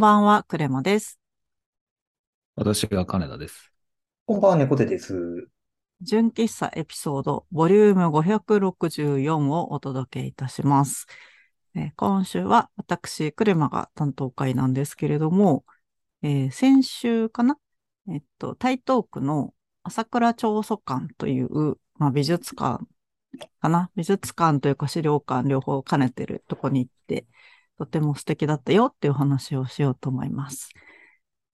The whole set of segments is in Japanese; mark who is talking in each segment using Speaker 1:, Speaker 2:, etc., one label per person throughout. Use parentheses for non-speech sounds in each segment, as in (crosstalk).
Speaker 1: こんばんは、クレマです。
Speaker 2: 私が金田です。
Speaker 3: こんばんは、猫背です。
Speaker 1: 純喫茶エピソード、ボリューム564をお届けいたします。えー今週は私、クレマが担当会なんですけれども、えー先週かな？えっと、台東区の朝倉長祖館という、まあ、美術館かな？美術館というか資料館両方兼ねてるとこに行って、とても素敵だったよっていう話をしようと思います。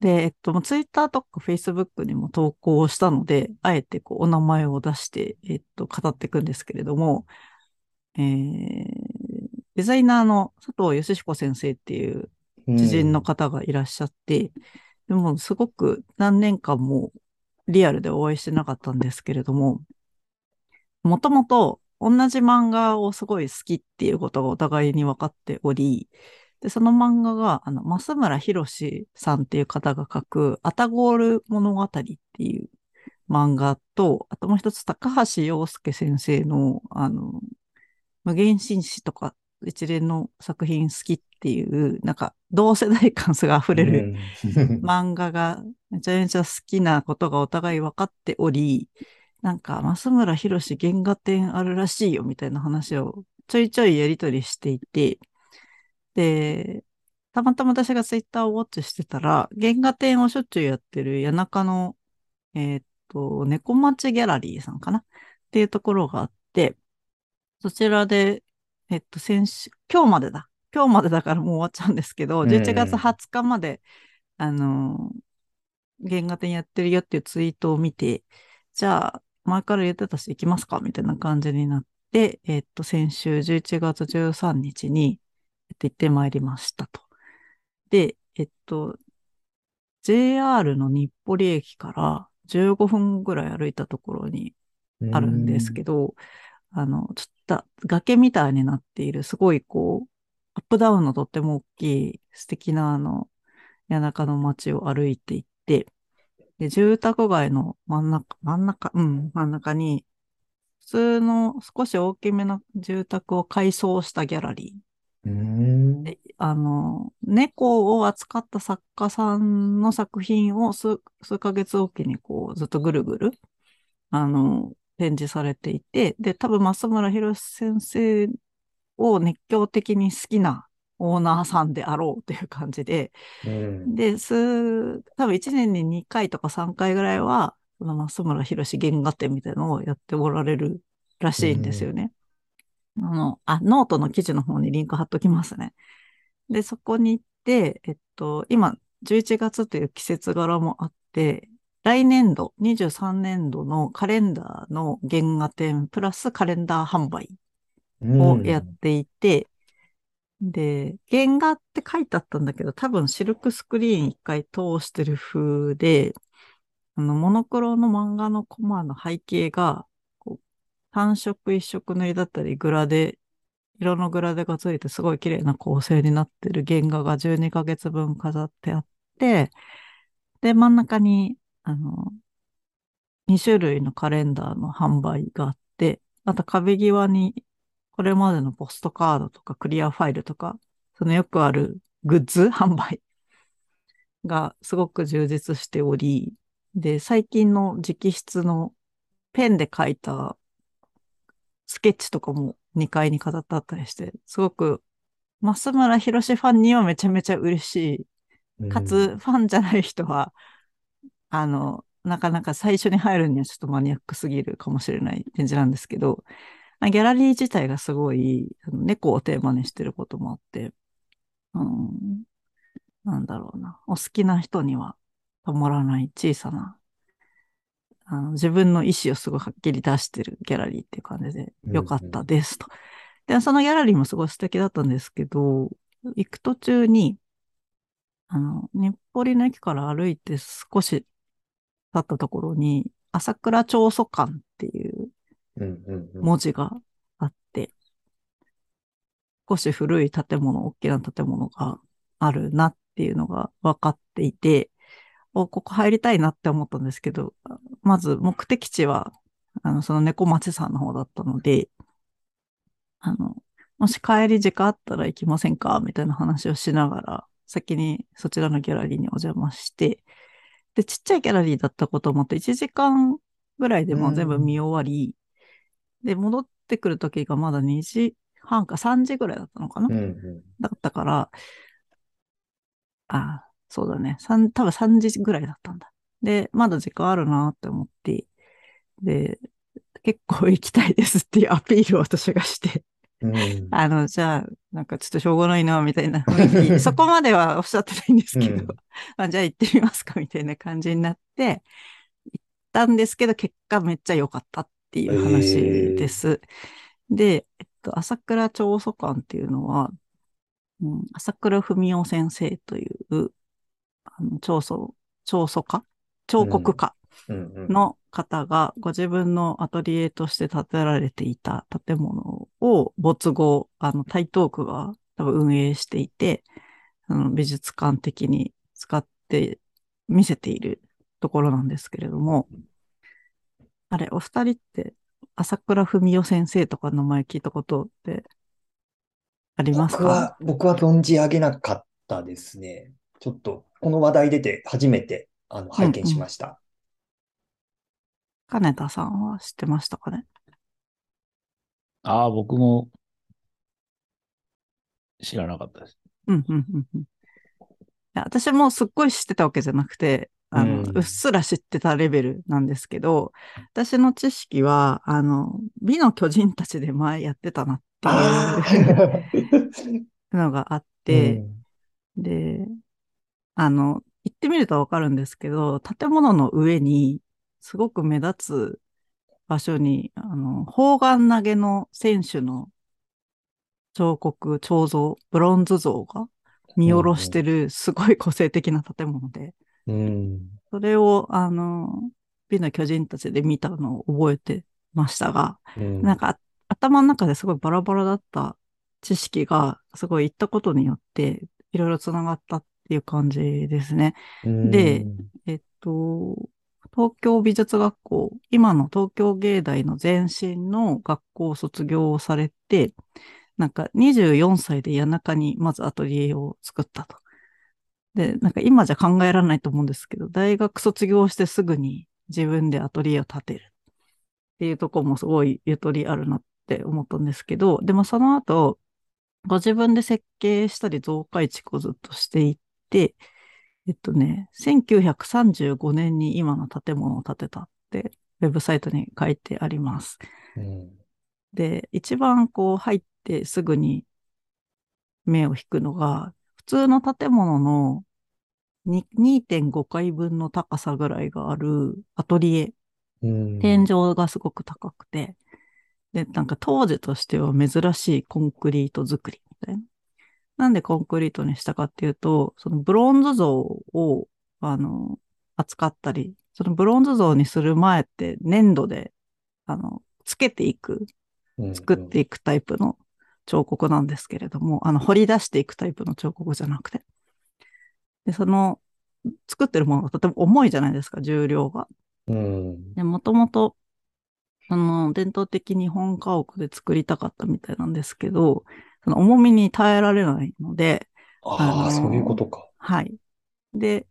Speaker 1: で、えっと、ツイッターとかフェイスブックにも投稿したので、あえてこうお名前を出して、えっと、語っていくんですけれども、えー、デザイナーの佐藤義彦先生っていう知人の方がいらっしゃって、でもすごく何年間もリアルでお会いしてなかったんですけれども、もともと同じ漫画をすごい好きっていうことがお互いに分かっており、で、その漫画が、あの、増村博さんっていう方が書く、アタゴール物語っていう漫画と、あともう一つ、高橋洋介先生の、あの、無限紳士とか一連の作品好きっていう、なんか、同世代感が溢れる
Speaker 3: うん。(laughs)
Speaker 1: 漫画がめちゃめちゃ好きなことがお互い分かっており、なんか、増村博士原画展あるらしいよみたいな話をちょいちょいやりとりしていて、で、たまたま私がツイッターをウォッチしてたら、原画展をしょっちゅうやってる谷中の、えーっと、猫町ギャラリーさんかな？っていうところがあって、そちらで、えっと、先週、今日までだ。今日までだから (laughs) もう終わっちゃうんですけど、
Speaker 3: うん
Speaker 1: 11月20日まで、あのー、原画展やってるよっていうツイートを見て、じゃあ、前から言ってたし行きますか？みたいな感じになって、えっと、先週11月13日に、えっと、行ってまいりましたと。で、えっと、JR の日暮里駅から15分ぐらい歩いたところにあるんですけど、あの、ちょっと崖みたいになっている、すごいこう、アップダウンのとっても大きい素敵なあの、谷中の街を歩いていって、で、住宅街の真ん中、真ん中、うん、真ん中に、普通の少し大きめな住宅を改装したギャラリー。あの、猫を扱った作家さんの作品を数、数ヶ月おきにこうずっとぐるぐる、あの、展示されていて、で、多分増村博先生を熱狂的に好きなオーナーさんであろうという感じで、
Speaker 3: うん。
Speaker 1: で、数、多分1年に2回とか3回ぐらいは、その増村博原画展みたいなのをやっておられるらしいんですよね。あの、あ、ノートの記事の方にリンク貼っときますね。で、そこに行って、えっと、今、11月という季節柄もあって、来年度、23年度のカレンダーの原画展プラスカレンダー販売をやっていて、で、原画って書いてあったんだけど、多分シルクスクリーン一回通してる風で、あの、モノクロの漫画のコマの背景が、こう単色一色塗りだったり、グラデ、色のグラデがついてすごい綺麗な構成になってる。原画が12ヶ月分飾ってあって、で、真ん中に、あの、2種類のカレンダーの販売があって、あと壁際にこれまでのポストカードとかクリアファイルとか、そのよくあるグッズ (laughs) 販売がすごく充実しており、で、最近の直筆のペンで書いたスケッチとかも2階に飾ってあったりして、すごく増村博士ファンにはめちゃめちゃ嬉しい。かつ、ファンじゃない人は、あの、なかなか最初に入るにはちょっとマニアックすぎるかもしれない展示なんですけど、ギャラリー自体がすごい、猫をテーマにしてることもあって、うん、なんだろうな。お好きな人にはたまらない小さな、あの自分の意思をすごいはっきり出してるギャラリーっていう感じで、よかったですと。で、そのギャラリーもすごい素敵だったんですけど、行く途中に、あの、日暮里の駅から歩いて少し経ったところに、朝倉長祖館っていう
Speaker 3: うんうんうん
Speaker 1: 文字があって、少し古い建物、大きな建物があるなっていうのが分かっていて、お、ここ入りたいなって思ったんですけど、まず目的地は、あの、その猫町さんの方だったので、あの、もし帰り時間あったら行きませんかみたいな話をしながら先にそちらのギャラリーにお邪魔して、で、ちっちゃいギャラリーだったこともあって、1時間ぐらいでも全部見終わり、で、戻ってくる時がまだ2時半か3時ぐらいだったのかな、
Speaker 3: うんうん。
Speaker 1: だったから、あ、そうだね。三多分3時ぐらいだったんだ。で、まだ時間あるなって思って、で、結構行きたいですっていうアピールを私がして、
Speaker 3: うん。
Speaker 1: あの、じゃあ、なんかちょっとしょうがないな、みたいな雰囲気。(laughs) そこまではおっしゃってないんですけど、
Speaker 3: うん (laughs)
Speaker 1: あじゃあ行ってみますか、みたいな感じになって、行ったんですけど、結果めっちゃ良かったっていう話です。で、えっと、朝倉長祖館っていうのは、うん、朝倉文夫先生という、あの、長祖、長祖家？彫刻家。の方がご自分のアトリエとして建てられていた建物を没後、あの、台東区が多分運営していて、あの美術館的に使って見せているところなんですけれども、あれ、お二人って朝倉文夫先生とかの名前聞いたことってありますか？
Speaker 3: 僕は、僕は存じ上げなかったですね。ちょっと、この話題出て初めて、あの、拝見しました。
Speaker 1: 金田さんは知ってましたかね？
Speaker 2: ああ、僕も知らなかったです。
Speaker 1: うん、うん、うん。うんいや私もすっごい知ってたわけじゃなくて、あの、
Speaker 3: うん。
Speaker 1: うっすら知ってたレベルなんですけど、私の知識は、あの、美の巨人たちで前やってたなって
Speaker 3: あ
Speaker 1: いう
Speaker 3: あ。
Speaker 1: のがあっ
Speaker 3: う
Speaker 1: て、(laughs)
Speaker 3: ん。
Speaker 1: で、あの、行ってみるとわかるんですけど、建物の上にすごく目立つ場所に、あの、砲丸投げの選手の彫刻、彫像、ブロンズ像が見下ろしてるすごい個性的な建物で、
Speaker 3: うん。
Speaker 1: それを、あの、美の巨人たちで見たのを覚えてましたが、
Speaker 3: うん
Speaker 1: なんか頭の中ですごいバラバラだった知識がすごい言ったことによっていろいろつながったっていう感じですね。でえっと、東京美術学校、今の東京芸大の前身の学校を卒業されて、なんか24歳で谷中にまずアトリエを作ったと。で、なんか今じゃ考えられないと思うんですけど、大学卒業してすぐに自分でアトリエを建てるっていうところもすごいゆとりあるなって思ったんですけど、でもその後、ご自分で設計したり増改築をずっとしていって、えっとね、1935年に今の建物を建てたって、ウェブサイトに書いてあります。
Speaker 3: うん
Speaker 1: で、一番こう入ってすぐに目を引くのが、普通の建物のに2.5階分の高さぐらいがあるアトリエ、
Speaker 3: うん。
Speaker 1: 天井がすごく高くて、で、なんか当時としては珍しいコンクリート作りみたいな。なんでコンクリートにしたかっていうと、そのブロンズ像を、あの、扱ったり、そのブロンズ像にする前って粘土で、あの、つけていく、作っていくタイプの彫刻なんですけれども、あの、掘り出していくタイプの彫刻じゃなくて。で、その、作ってるものがとても重いじゃないですか、重量が。
Speaker 3: うん。
Speaker 1: で、もともと、あの、伝統的日本家屋で作りたかったみたいなんですけど、その重みに耐えられないので、
Speaker 3: あ
Speaker 1: あ
Speaker 3: そういうことか。
Speaker 1: はい。で、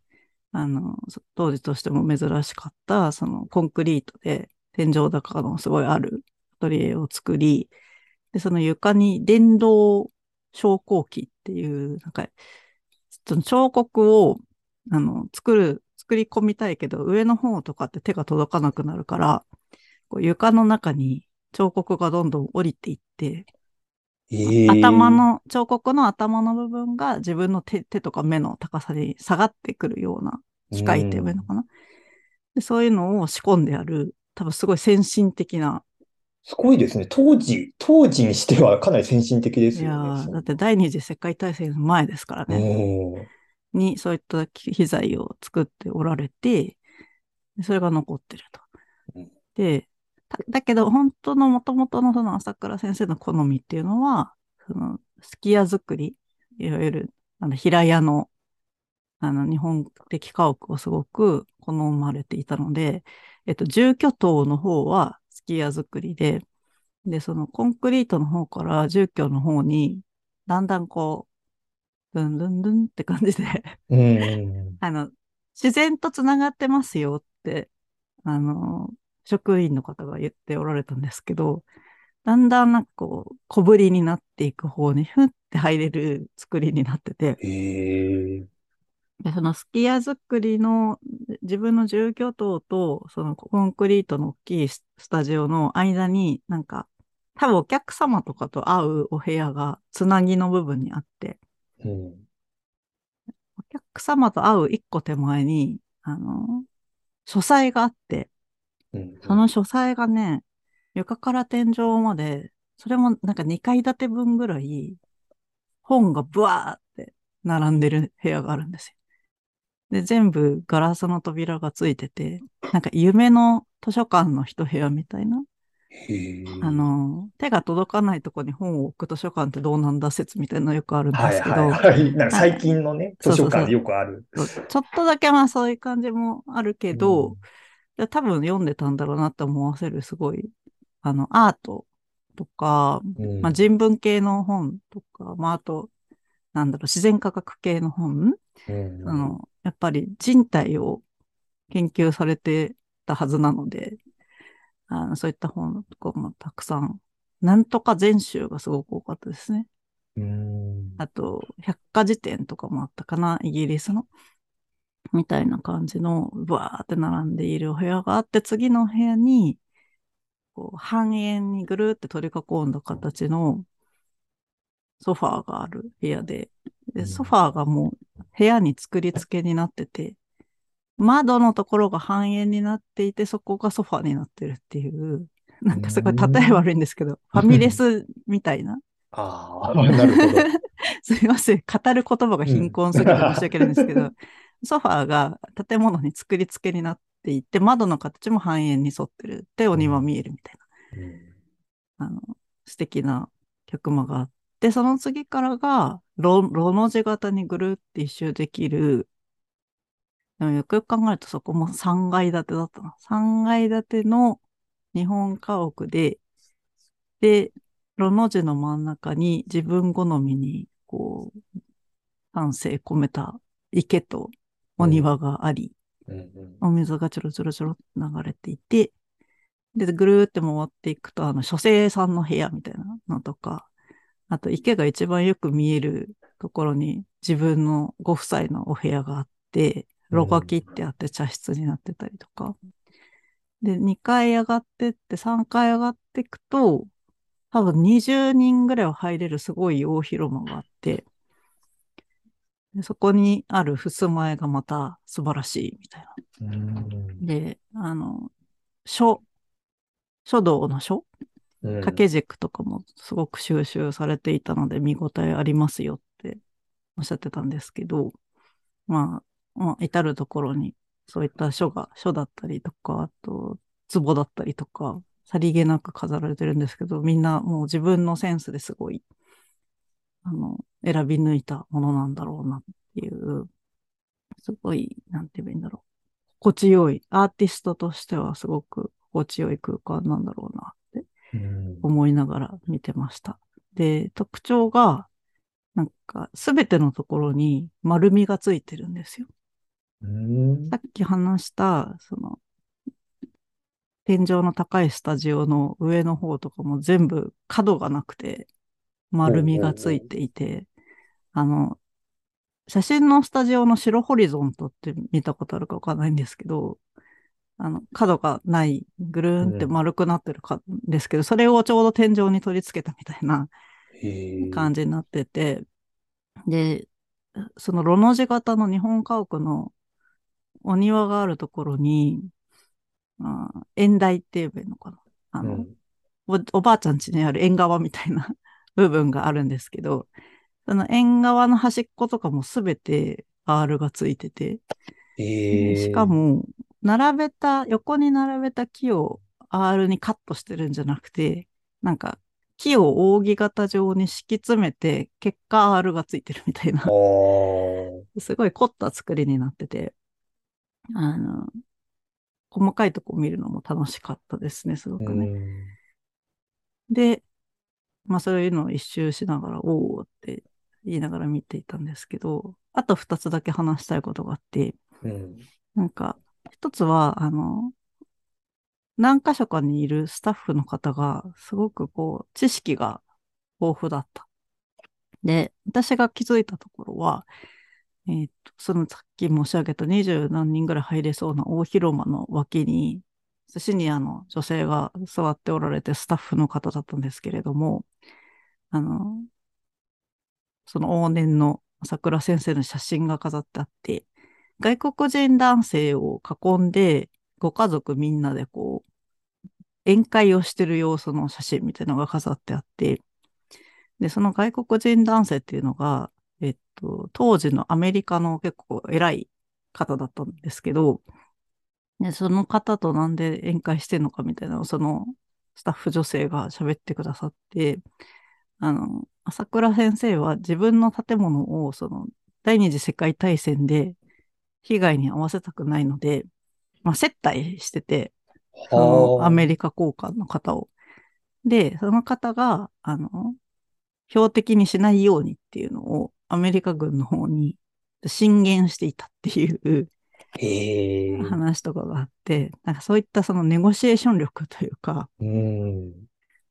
Speaker 1: あの、そ当時としても珍しかった、そのコンクリートで天井高のすごいあるアトリエを作り、で、その床に電動昇降機っていう、なんか、その彫刻を、あの、作る、作り込みたいけど、上の方とかって手が届かなくなるから、こう床の中に彫刻がどんどん降りていって、
Speaker 3: ええ
Speaker 1: 頭の、彫刻の頭の部分が自分の手手とか目の高さに下がってくるような機械って言えばいいのかな。でそういうのを仕込んである、多分すごい先進的な、
Speaker 3: すごいですね。当時、当時にしてはかなり先進的です
Speaker 1: いや
Speaker 3: よね。
Speaker 1: ーだって第二次世界大戦の前ですからね、
Speaker 3: ね。
Speaker 1: にそういった機材を作っておられて、でそれが残ってると
Speaker 3: うん。
Speaker 1: で、ただけど本当の元々のその朝倉先生の好みっていうのは、その、すき家作り、いわゆる、あの、平屋の、あの、日本的家屋をすごく好まれていたので、えっと、住居棟の方はすき家作りで、で、そのコンクリートの方から住居の方に、だんだんこう、ドゥンドゥンドゥンって感じで。あの、自然と繋がってますよって、あの、職員の方が言っておられたんですけど、だんだんなんかこう、小ぶりになっていく方にふって入れる作りになってて、
Speaker 3: へえ。
Speaker 1: でそのすき家作りの自分の住居棟とそのコンクリートの大きいススタジオの間になんか多分お客様とかと会うお部屋がつなぎの部分にあって、
Speaker 3: うん。
Speaker 1: お客様と会う一個手前に、あの、書斎があって、
Speaker 3: うん。
Speaker 1: その書斎がね、床から天井まで、それもなんか2階建て分ぐらい、本がブワーって並んでる部屋があるんですよ。で、全部ガラスの扉がついてて、なんか夢の図書館の一部屋みたいな。あの、手が届かないとこに本を置く図書館ってどうなんだ説みたいなのよくあるんで
Speaker 3: はい
Speaker 1: すけど、
Speaker 3: はいはい。(laughs) なんか最近のね、
Speaker 1: そうそうそう。
Speaker 3: 図書館でよくある。
Speaker 1: ちょっとだけまあそういう感じもあるけど、
Speaker 3: うん。
Speaker 1: で多分読んでたんだろうなって思わせるすごい、あの、アートとか、
Speaker 3: うん。
Speaker 1: まあ、人文系の本とか、まあ、あと、なんだろう、自然科学系の本、
Speaker 3: うん
Speaker 1: あの、やっぱり人体を研究されてたはずなので、あのそういった本とかもたくさん、なんとか全集がすごく多かったですね。
Speaker 3: うん
Speaker 1: あと、百科事典とかもあったかな、イギリスの？みたいな感じの、ブワーって並んでいるお部屋があって、次のお部屋に、こう、半円にぐるって取り囲んだ形のソファーがある部屋で、で、
Speaker 3: うん。
Speaker 1: ソファーがもう部屋に作り付けになってて、窓のところが半円になっていて、そこがソファーになってるっていう、なんかすごい例え悪いんですけど、ファミレスみたいな。
Speaker 3: ああ、(laughs) なるほど。(laughs)
Speaker 1: すいません。語る言葉が貧困すぎて申し訳ないんですけど、(laughs) ソファーが建物に作り付けになっていて、窓の形も半円に沿ってる。ってお庭見えるみたいな、あの、素敵な客間があって、その次からが、ロロの字型にぐるって一周できる、でもよくよく考えるとそこも3階建てだったな。3階建ての日本家屋で、で、ロの字の真ん中に自分好みに、こう、丹精込めた池とお庭があり、
Speaker 3: うんうん
Speaker 1: お水がちょろちょろちょろ流れていて、で、ぐるーって回っていくと、あの、書生さんの部屋みたいなのとか、あと池が一番よく見えるところに自分のご夫妻のお部屋があって、炉が切ってあって茶室になってたりとか。で、2階上がってって3階上がっていくと、多分20人ぐらいは入れるすごい大広間があって、でそこにある襖絵がまた素晴らしいみたいな。
Speaker 3: うん
Speaker 1: で、あの、書、書道の書
Speaker 3: うん
Speaker 1: 掛け軸とかもすごく収集されていたので見応えありますよっておっしゃってたんですけど、まあ、まあ、至るところにそういった書が、書だったりとか、あと、壺だったりとか、さりげなく飾られてるんですけど、みんなもう自分のセンスですごい、あの、選び抜いたものなんだろうなっていう、すごい、なんて言えばいいんだろう。心地よい、アーティストとしてはすごく心地よい空間なんだろうなっ思いながら見てました。で、特徴が、なんか、すべてのところに丸みがついてるんですよ。
Speaker 3: うん
Speaker 1: さっき話した、その、天井の高いスタジオの上の方とかも全部角がなくて、丸みがついていて、あの、写真のスタジオの白ホリゾントって見たことあるかわかんないんですけど、あの、角がない、ぐるーんって丸くなってるか、ですけど、それをちょうど天井に取り付けたみたいな感じになってて、で、そのロの字型の日本家屋のお庭があるところに、あー縁台って言えばいいのかな？あの、
Speaker 3: うん。
Speaker 1: おおばあちゃん家にある縁側みたいな (laughs) 部分があるんですけど、その縁側の端っことかもすべて R がついてて、
Speaker 3: へえ
Speaker 1: しかも、並べた、横に並べた木を R にカットしてるんじゃなくて、なんか、木を扇形状に敷き詰めて、結果 R がついてるみたいなすごい凝った作りになってて、あの、細かいとこ見るのも楽しかったですね、すごくね。
Speaker 3: うん
Speaker 1: で、まあそういうのを一周しながら、おーって言いながら見ていたんですけど、あと二つだけ話したいことがあって、
Speaker 3: うん。
Speaker 1: なんか、一つは、あの、何箇所かにいるスタッフの方が、すごくこう、知識が豊富だった。で、私が気づいたところは、えーっと、そのさっき申し上げた二十何人ぐらい入れそうな大広間の脇に、シニアの女性が座っておられてスタッフの方だったんですけれども、あの、その往年の桜先生の写真が飾ってあって、外国人男性を囲んで、ご家族みんなでこう、宴会をしてる様子の写真みたいなのが飾ってあって、で、その外国人男性っていうのが、えっと、当時のアメリカの結構偉い方だったんですけど、で、その方となんで宴会してんのかみたいなのを、そのスタッフ女性が喋ってくださって、あの、朝倉先生は自分の建物を、その、第二次世界大戦で被害に遭わせたくないので、まあ、接待してて、その
Speaker 3: はあ。
Speaker 1: アメリカ高官の方を。で、その方が、あの、標的にしないようにっていうのをアメリカ軍の方に進言していたっていう。話とかがあって、なんかそういったそのネゴシエーション力というか、
Speaker 3: うん。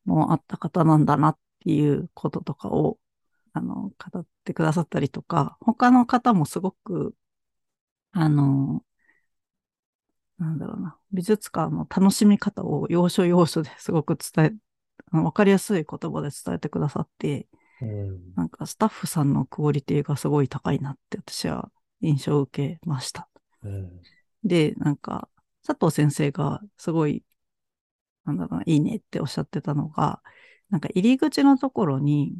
Speaker 1: もあった方なんだなっていうこととかを、あの、語ってくださったりとか、他の方もすごく、あの、なんだろうな、美術館の楽しみ方を要所要所ですごく伝え、わかりやすい言葉で伝えてくださって、
Speaker 3: うん。
Speaker 1: なんかスタッフさんのクオリティがすごい高いなって私は印象を受けました。
Speaker 3: うん。
Speaker 1: で、なんか、佐藤先生がすごい、なんだろうな、いいねっておっしゃってたのが、なんか入り口のところに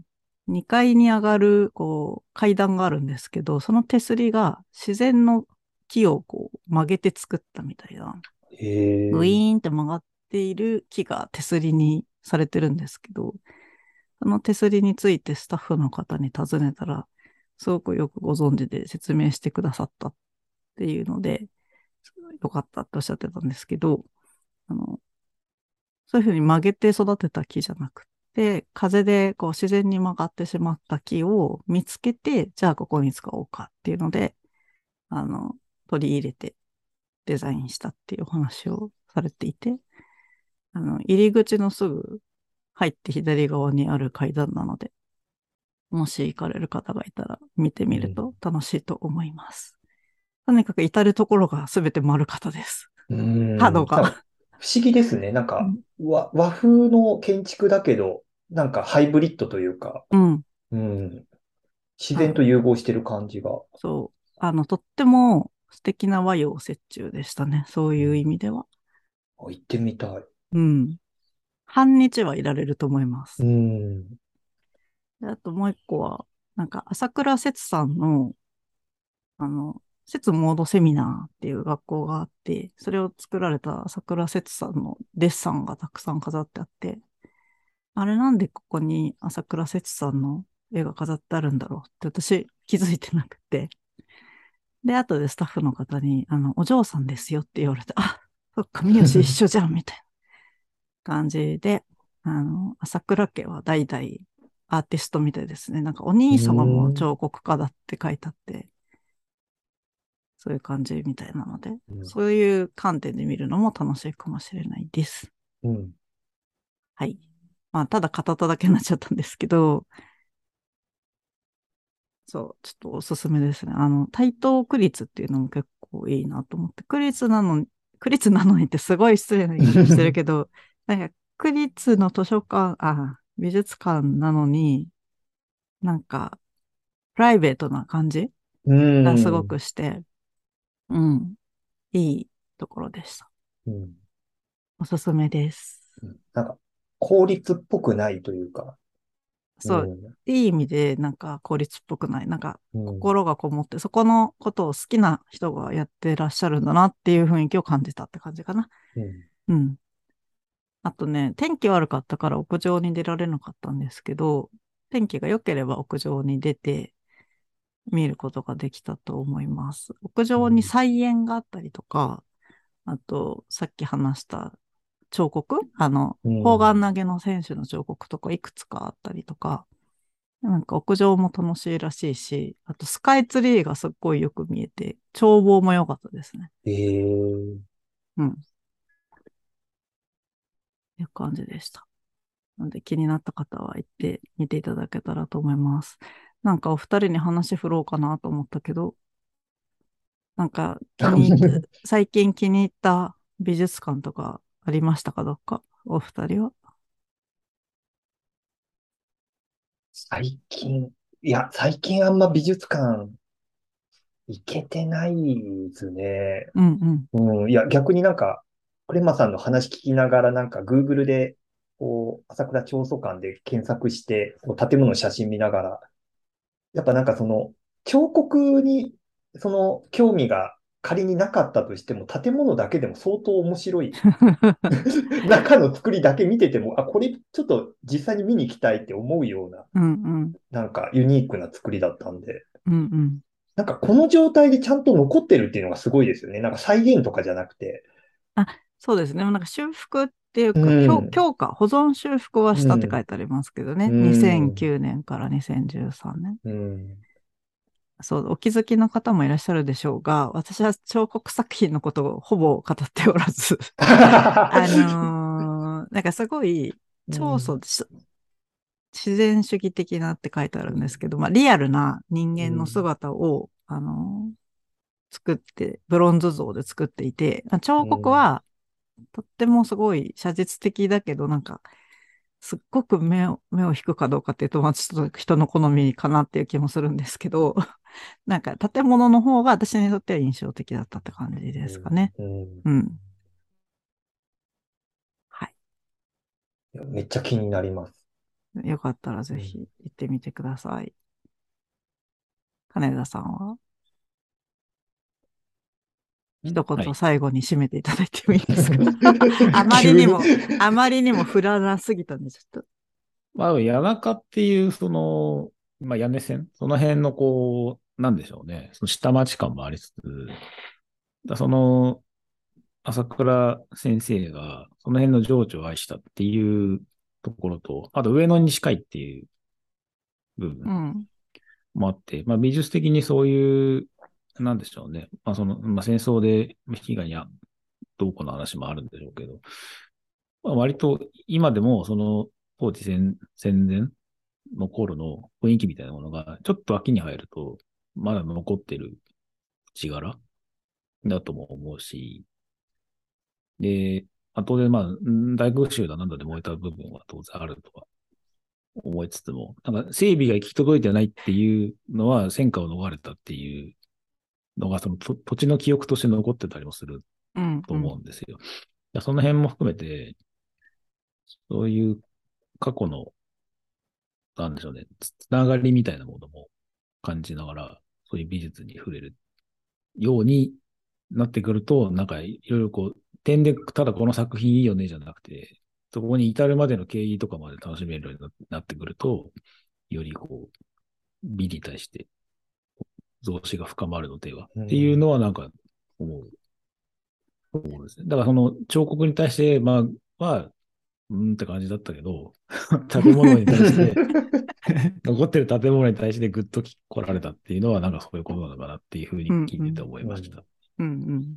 Speaker 1: 2階に上がる、こう、階段があるんですけど、その手すりが自然の木をこう曲げて作ったみたいな、
Speaker 3: へえ。
Speaker 1: グイーンって曲がっている木が手すりにされてるんですけど、その手すりについてスタッフの方に尋ねたら、すごくよくご存知で説明してくださったっていうので、よかったっておっしゃってたんですけど、あの、そういうふうに曲げて育てた木じゃなくて、風でこう自然に曲がってしまった木を見つけて、じゃあここに使おうかっていうので、あの、取り入れてデザインしたっていうお話をされていて、あの、入り口のすぐ入って左側にある階段なので、もし行かれる方がいたら見てみると楽しいと思います。とにかく至るところがすべて丸方です。
Speaker 3: うん。
Speaker 1: 角が
Speaker 3: 不思議ですね。なんか、和、和風の建築だけど、なんかハイブリッドというか、
Speaker 1: うん。
Speaker 3: うん。自然と融合してる感じが。
Speaker 1: そう。あの、とっても素敵な和洋折衷でしたね。そういう意味では。
Speaker 3: あ行ってみたい。
Speaker 1: うん。半日はいられると思います。
Speaker 3: うん。
Speaker 1: であともう一個は、なんか、朝倉節さんの、あの、節モードセミナーっていう学校があって、それを作られた朝倉節さんのデッサンがたくさん飾ってあって、あれなんでここに朝倉節さんの絵が飾ってあるんだろうって私気づいてなくて。で、後でスタッフの方に、あの、お嬢さんですよって言われて、あ、そっか、(laughs) 三好一緒じゃん、みたいな感じで、あの、朝倉家は代々アーティストみたいですね。なんかお兄様も彫刻家だって書いてあって、そういう感じみたいなので、
Speaker 3: うん
Speaker 1: そういう観点で見るのも楽しいかもしれないです。
Speaker 3: うん。
Speaker 1: はい。まあ、ただ語っただけになっちゃったんですけど、そう、ちょっとおすすめですね。あの、台東区立っていうのも結構いいなと思って、区立なのに、区立なのにってすごい失礼な言い方してるけど、(laughs) なんか区立の図書館、あ、美術館なのに、なんか、プライベートな感じ
Speaker 3: うん。
Speaker 1: がすごくして、うん、いいところでした。
Speaker 3: うん。
Speaker 1: おすすめです。
Speaker 3: なんか、効率っぽくないというか。
Speaker 1: そう、いい意味でなんか効率っぽくない？なんか
Speaker 3: うん。
Speaker 1: 心がこもって、そこのことを好きな人がやってらっしゃるんだなっていう雰囲気を感じたって感じかな。
Speaker 3: うん。
Speaker 1: うん。あとね、天気悪かったから屋上に出られなかったんですけど、天気が良ければ屋上に出て見ることができたと思います。屋上に菜園があったりとか、あと、さっき話した彫刻？あの、
Speaker 3: うん
Speaker 1: 砲丸投げの選手の彫刻とかいくつかあったりとか、なんか屋上も楽しいらしいし、あとスカイツリーがすっごいよく見えて、眺望も良かったですね。
Speaker 3: えー、
Speaker 1: うん。いう感じでした。なので気になった方は行ってみていただけたらと思います。なんかお二人に話振ろうかなと思ったけど、なんか (laughs) 最近気に入った美術館とかありましたか？どっか？お二人は？
Speaker 3: 最近、いや、最近あんま美術館行けてないですね。
Speaker 1: うんうん。
Speaker 3: うん、いや、逆になんか、クレマさんの話聞きながら、なんか Google で、こう、朝倉長祖館で検索して、こう建物の写真見ながら、やっぱなんかその、彫刻に、その、興味が仮になかったとしても、建物だけでも相当面白い。(laughs) 中の作りだけ見てても、あ、これちょっと実際に見に行きたいって思うような、
Speaker 1: うんうん。
Speaker 3: なんかユニークな作りだったんで、
Speaker 1: うんうん。
Speaker 3: なんかこの状態でちゃんと残ってるっていうのがすごいですよね。なんか再現とかじゃなくて。
Speaker 1: そうですね。なんか修復っていうか、
Speaker 3: うん
Speaker 1: 強強化、保存修復はしたって書いてありますけどね。
Speaker 3: うん
Speaker 1: 2009年から2013年。
Speaker 3: うん。
Speaker 1: そう、お気づきの方もいらっしゃるでしょうが、私は彫刻作品のことをほぼ語っておらず、(laughs) あのーなんかすごい、超素、し自然主義的なって書いてあるんですけど、まあ、リアルな人間の姿を、あのー作って、ブロンズ像で作っていて、彫刻は、とってもすごい写実的だけど、なんか、すっごく目を、目を引くかどうかっていうと、まあ、ちょっと人の好みかなっていう気もするんですけど、(laughs) なんか建物の方が私にとっては印象的だったって感じですかね。
Speaker 3: うん。
Speaker 1: うん。はい。
Speaker 3: めっちゃ気になります。
Speaker 1: よかったらぜひ行ってみてください。金田さんは？一
Speaker 2: はい。
Speaker 1: 言最後に締めていただいてもいいですか、(laughs) あまりにもあまりにも振らなすぎたんで、ちょっと。
Speaker 2: まあ、谷中っていう、その、まあ、屋根線、その辺のこう、なんでしょうね、その下町感もありつつ、だその、朝倉先生が、その辺の情緒を愛したっていうところと、あと上野に近いっていう部
Speaker 1: う
Speaker 2: 分
Speaker 1: ん。
Speaker 2: もあって、まあ、美術的にそういう、なんでしょうね、まあ、その、まあ、戦争で被害やどうこの話もあるんでしょうけど、まあ、割と今でもその当時戦戦前の頃の雰囲気みたいなものが、ちょっと秋に入ると、まだ残ってる地柄だとも思うし、で、後でまあ、大空襲だなんだで燃えた部分は当然あるとは思いつつも、なんか整備が行き届いてないっていうのは戦火を逃れたっていうのが、そのと土地の記憶として残ってたりもする
Speaker 1: うん。
Speaker 2: と思うんですよ。だからその辺も含めて、そういう過去の、なんでしょうね、つつながりみたいなものも感じながら、そういう美術に触れるようになってくると、なんかいろいろこう、点でただこの作品いいよねじゃなくて、そこに至るまでの経緯とかまで楽しめるようにななってくると、よりこう、美に対して増資が深まるのでは、
Speaker 3: うん
Speaker 2: っていうのはなんか思う。思うんですね。だからその彫刻に対して、まあ、は、うーんって感じだったけど、(laughs) 建物に対して、(laughs) 残ってる建物に対してぐっと来られたっていうのは、なんかそういうことなのかなっていうふうに聞いてて思いました。
Speaker 1: うんうん。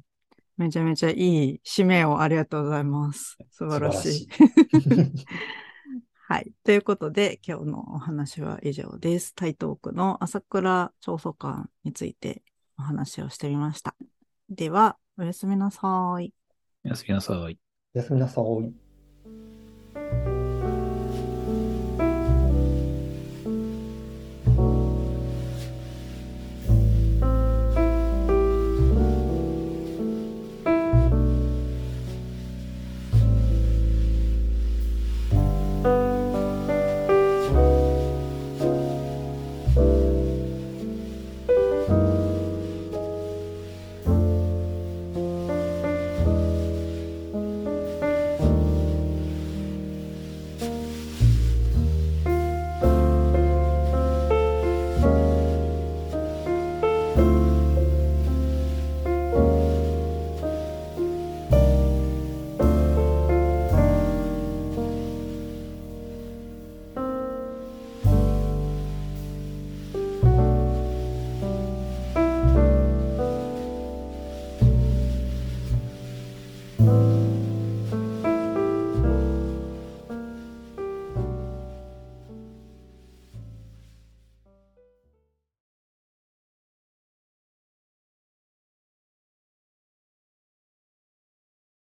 Speaker 1: めちゃめちゃいい締めをありがとうございます。
Speaker 3: 素晴らしい (laughs)
Speaker 1: はい。ということで、今日のお話は以上です。台東区の朝倉長祖館についてお話をしてみました。では、おやすみなさい。
Speaker 2: おやすみなさい。
Speaker 3: おやすみなさい。